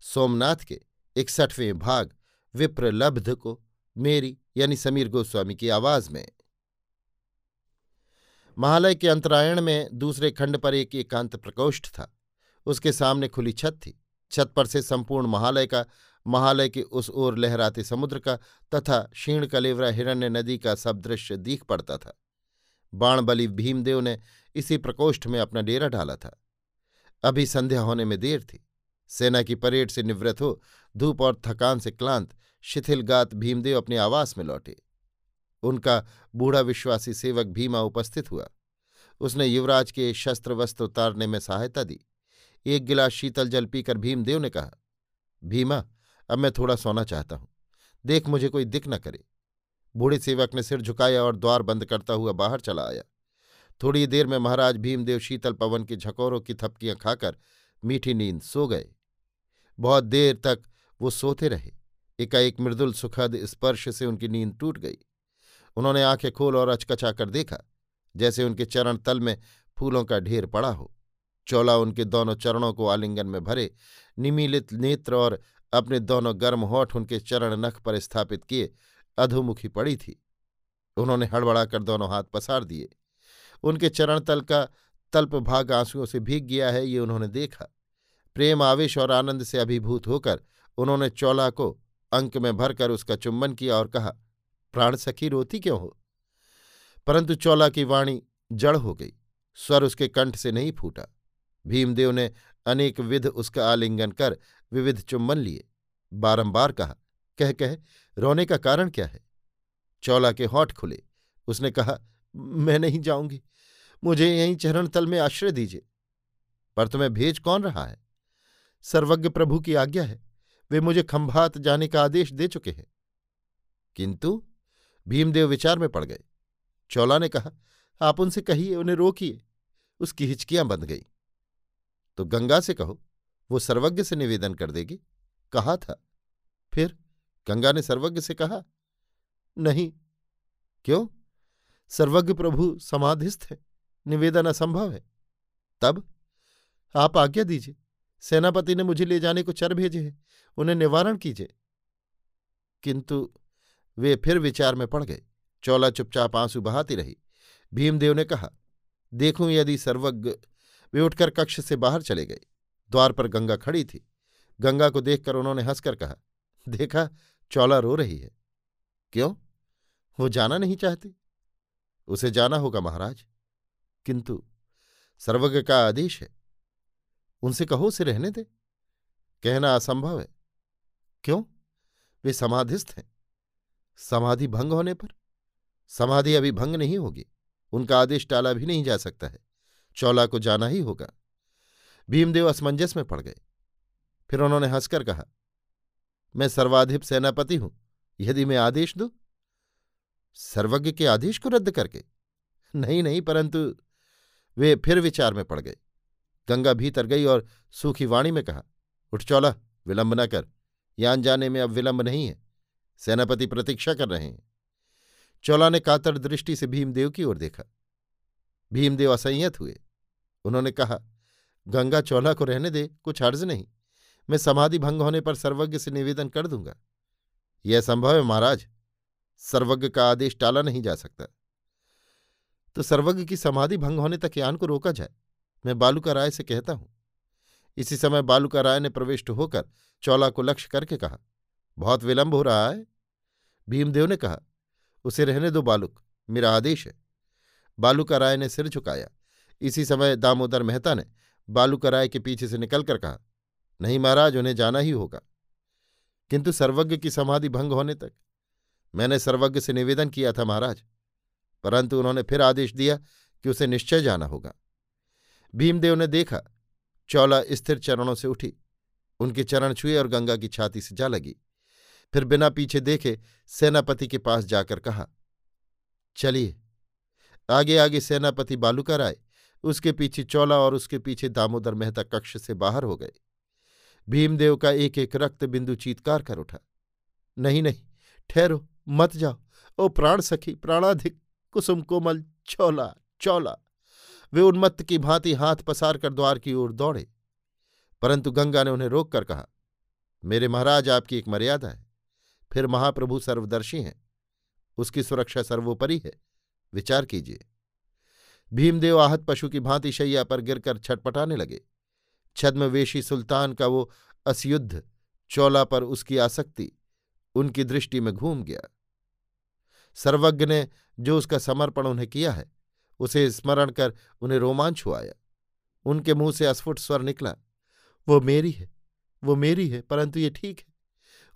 सोमनाथ के इकसठवें भाग विप्रलब्ध को मेरी यानी समीर गोस्वामी की आवाज़ में। महालय के अंतरायण में दूसरे खंड पर एक एकांत प्रकोष्ठ था। उसके सामने खुली छत थी। छत पर से संपूर्ण महालय का, महालय के उस ओर लहराते समुद्र का तथा क्षीण कलेवरा हिरण्य नदी का सब दृश्य दीख पड़ता था। बाणबली भीमदेव ने इसी प्रकोष्ठ में अपना डेरा डाला था। अभी संध्या होने में देर थी। सेना की परेड से निवृत्त हो, धूप और थकान से क्लांत शिथिलगात भीमदेव अपने आवास में लौटे। उनका बूढ़ा विश्वासी सेवक भीमा उपस्थित हुआ। उसने युवराज के शस्त्र वस्त्र उतारने में सहायता दी। एक गिलास शीतल जल पीकर भीमदेव ने कहा, भीमा, अब मैं थोड़ा सोना चाहता हूँ। देख मुझे कोई दिख न करे। बूढ़े सेवक ने सिर झुकाया और द्वार बंद करता हुआ बाहर चला आया। थोड़ी देर में महाराज भीमदेव शीतल पवन के झकोरों की थपकियाँ खाकर मीठी नींद सो गए। बहुत देर तक वो सोते रहे। एकाएक मृदुल सुखद स्पर्श से उनकी नींद टूट गई। उन्होंने आँखें खोल और अचकचा कर देखा, जैसे उनके चरण तल में फूलों का ढेर पड़ा हो। चौला उनके दोनों चरणों को आलिंगन में भरे, निमीलित नेत्र और अपने दोनों गर्म होठ उनके चरण नख पर स्थापित किए, अधोमुखी पड़ी थी। उन्होंने हड़बड़ाकर दोनों हाथ पसार दिए। उनके चरण तल का तल्प भाग आंसुओं से भीग गया है, ये उन्होंने देखा। प्रेम, आवेश और आनंद से अभिभूत होकर उन्होंने चौला को अंक में भरकर उसका चुम्बन किया और कहा, प्राण सखी, रोती क्यों हो? परंतु चौला की वाणी जड़ हो गई, स्वर उसके कंठ से नहीं फूटा। भीमदेव ने अनेक विध उसका आलिंगन कर विविध चुम्बन लिए। बारंबार कहा, कह कह, रोने का कारण क्या है? चौला के होठ खुले। उसने कहा, मैं नहीं जाऊँगी। मुझे यहीं चरण तल में आश्रय दीजिए। पर तुम्हें भेज कौन रहा है? सर्वज्ञ प्रभु की आज्ञा है। वे मुझे खंभात जाने का आदेश दे चुके हैं। किंतु भीमदेव विचार में पड़ गए। चौला ने कहा, आप उनसे कहिए, उन्हें रोकिए। उसकी हिचकियाँ बंध गई। तो गंगा से कहो, वो सर्वज्ञ से निवेदन कर देगी। कहा था? फिर गंगा ने सर्वज्ञ से कहा, नहीं। क्यों? सर्वज्ञ प्रभु समाधिस्थ है। निवेदन असंभव है। तब आप आज्ञा दीजिए। सेनापति ने मुझे ले जाने को चर भेजे हैं, उन्हें निवारण कीजिए। किंतु वे फिर विचार में पड़ गए। चौला चुपचाप आँसू बहाती रही। भीमदेव ने कहा, देखूँ यदि सर्वज्ञ वे उठकर कक्ष से बाहर चले गए। द्वार पर गंगा खड़ी थी। गंगा को देखकर उन्होंने हंसकर कहा, देखा, चौला रो रही है। क्यों? वो जाना नहीं चाहती? उसे जाना होगा महाराज। किंतु सर्वज्ञ का आदेश है। उनसे कहो, उसे रहने दे। कहना असंभव है। क्यों? वे समाधिस्थ हैं। समाधि भंग होने पर? समाधि अभी भंग नहीं होगी। उनका आदेश टाला भी नहीं जा सकता है। चौला को जाना ही होगा। भीमदेव असमंजस में पड़ गए। फिर उन्होंने हंसकर कहा, मैं सर्वाधिप सेनापति हूँ। यदि मैं आदेश दूँ? सर्वज्ञ के आदेश को रद्द करके? नहीं नहीं, परंतु वे फिर विचार में पड़ गए। गंगा भीतर गई और सूखी वाणी में कहा, उठ चौला, विलंब न कर। यान जाने में अब विलंब नहीं है। सेनापति प्रतीक्षा कर रहे हैं। चौला ने कातर दृष्टि से भीमदेव की ओर देखा। भीमदेव असंयत हुए। उन्होंने कहा, गंगा चौला को रहने दे, कुछ अर्ज़ नहीं। मैं समाधि भंग होने पर सर्वज्ञ से निवेदन कर दूँगा। यह संभव है महाराज। सर्वज्ञ का आदेश टाला नहीं जा सकता। तो सर्वज्ञ की समाधि भंग होने तक यान को रोका जाए। मैं बालूका राय से कहता हूँ। इसी समय बालूका राय ने प्रविष्ट होकर चौला को लक्ष्य करके कहा, बहुत विलंब हो रहा है। भीमदेव ने कहा, उसे रहने दो बालुक, मेरा आदेश है। बालूका राय ने सिर झुकाया। इसी समय दामोदर मेहता ने बालूका राय के पीछे से निकलकर कहा, नहीं महाराज, उन्हें जाना ही होगा। किंतु सर्वज्ञ की समाधि भंग होने तक, मैंने सर्वज्ञ से निवेदन किया था महाराज, परंतु उन्होंने फिर आदेश दिया कि उसे निश्चय जाना होगा। भीमदेव ने देखा, चौला स्थिर चरणों से उठी। उनके चरण छुए और गंगा की छाती से जा लगी। फिर बिना पीछे देखे सेनापति के पास जाकर कहा, चलिए। आगे आगे सेनापति बालूकर आए। उसके पीछे चौला और उसके पीछे दामोदर मेहता कक्ष से बाहर हो गए। भीमदेव का एक एक रक्त बिंदु चीतकार कर उठा। नहीं नहीं, ठहरो, मत जाओ। ओ प्राण सखी, प्राणाधिक, कुसुम कोमल, चौला चौला। वे उन्मत्त की भांति हाथ पसार कर द्वार की ओर दौड़े। परंतु गंगा ने उन्हें रोक कर कहा, मेरे महाराज, आपकी एक मर्यादा है। फिर महाप्रभु सर्वदर्शी हैं। उसकी सुरक्षा सर्वोपरि है। विचार कीजिए। भीमदेव आहत पशु की भांति शैया पर गिरकर छटपटाने लगे। छद्मवेशी सुल्तान का वो असयुद्ध, चौला पर उसकी आसक्ति, उनकी दृष्टि में घूम गया। सर्वज्ञ ने जो उसका समर्पण उन्हें किया है उसे स्मरण कर उन्हें रोमांच हुआया उनके मुँह से अस्फुट स्वर निकला, वो मेरी है, वो मेरी है, परंतु ये ठीक है,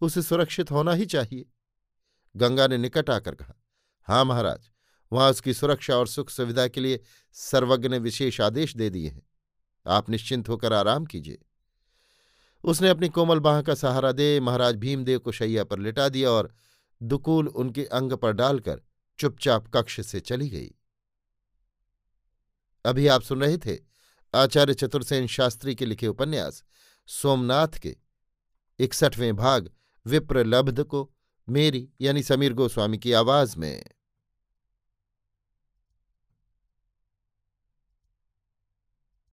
उसे सुरक्षित होना ही चाहिए। गंगा ने निकट आकर कहा हाँ महाराज, वहाँ उसकी सुरक्षा और सुख सुविधा के लिए सर्वज्ञ ने विशेष आदेश दे दिए हैं। आप निश्चिंत होकर आराम कीजिए। उसने अपनी कोमल बाह का सहारा दे, महाराज भीमदेव को शैया पर लिटा दिया और दुकूल उनके अंग पर डालकर चुपचाप कक्ष से चली गई। अभी आप सुन रहे थे आचार्य चतुर्सेन शास्त्री के लिखे उपन्यास, सोमनाथ के, इकसठवें भाग, विप्रलब्ध को, मेरी यानी समीर गोस्वामी की आवाज़ में।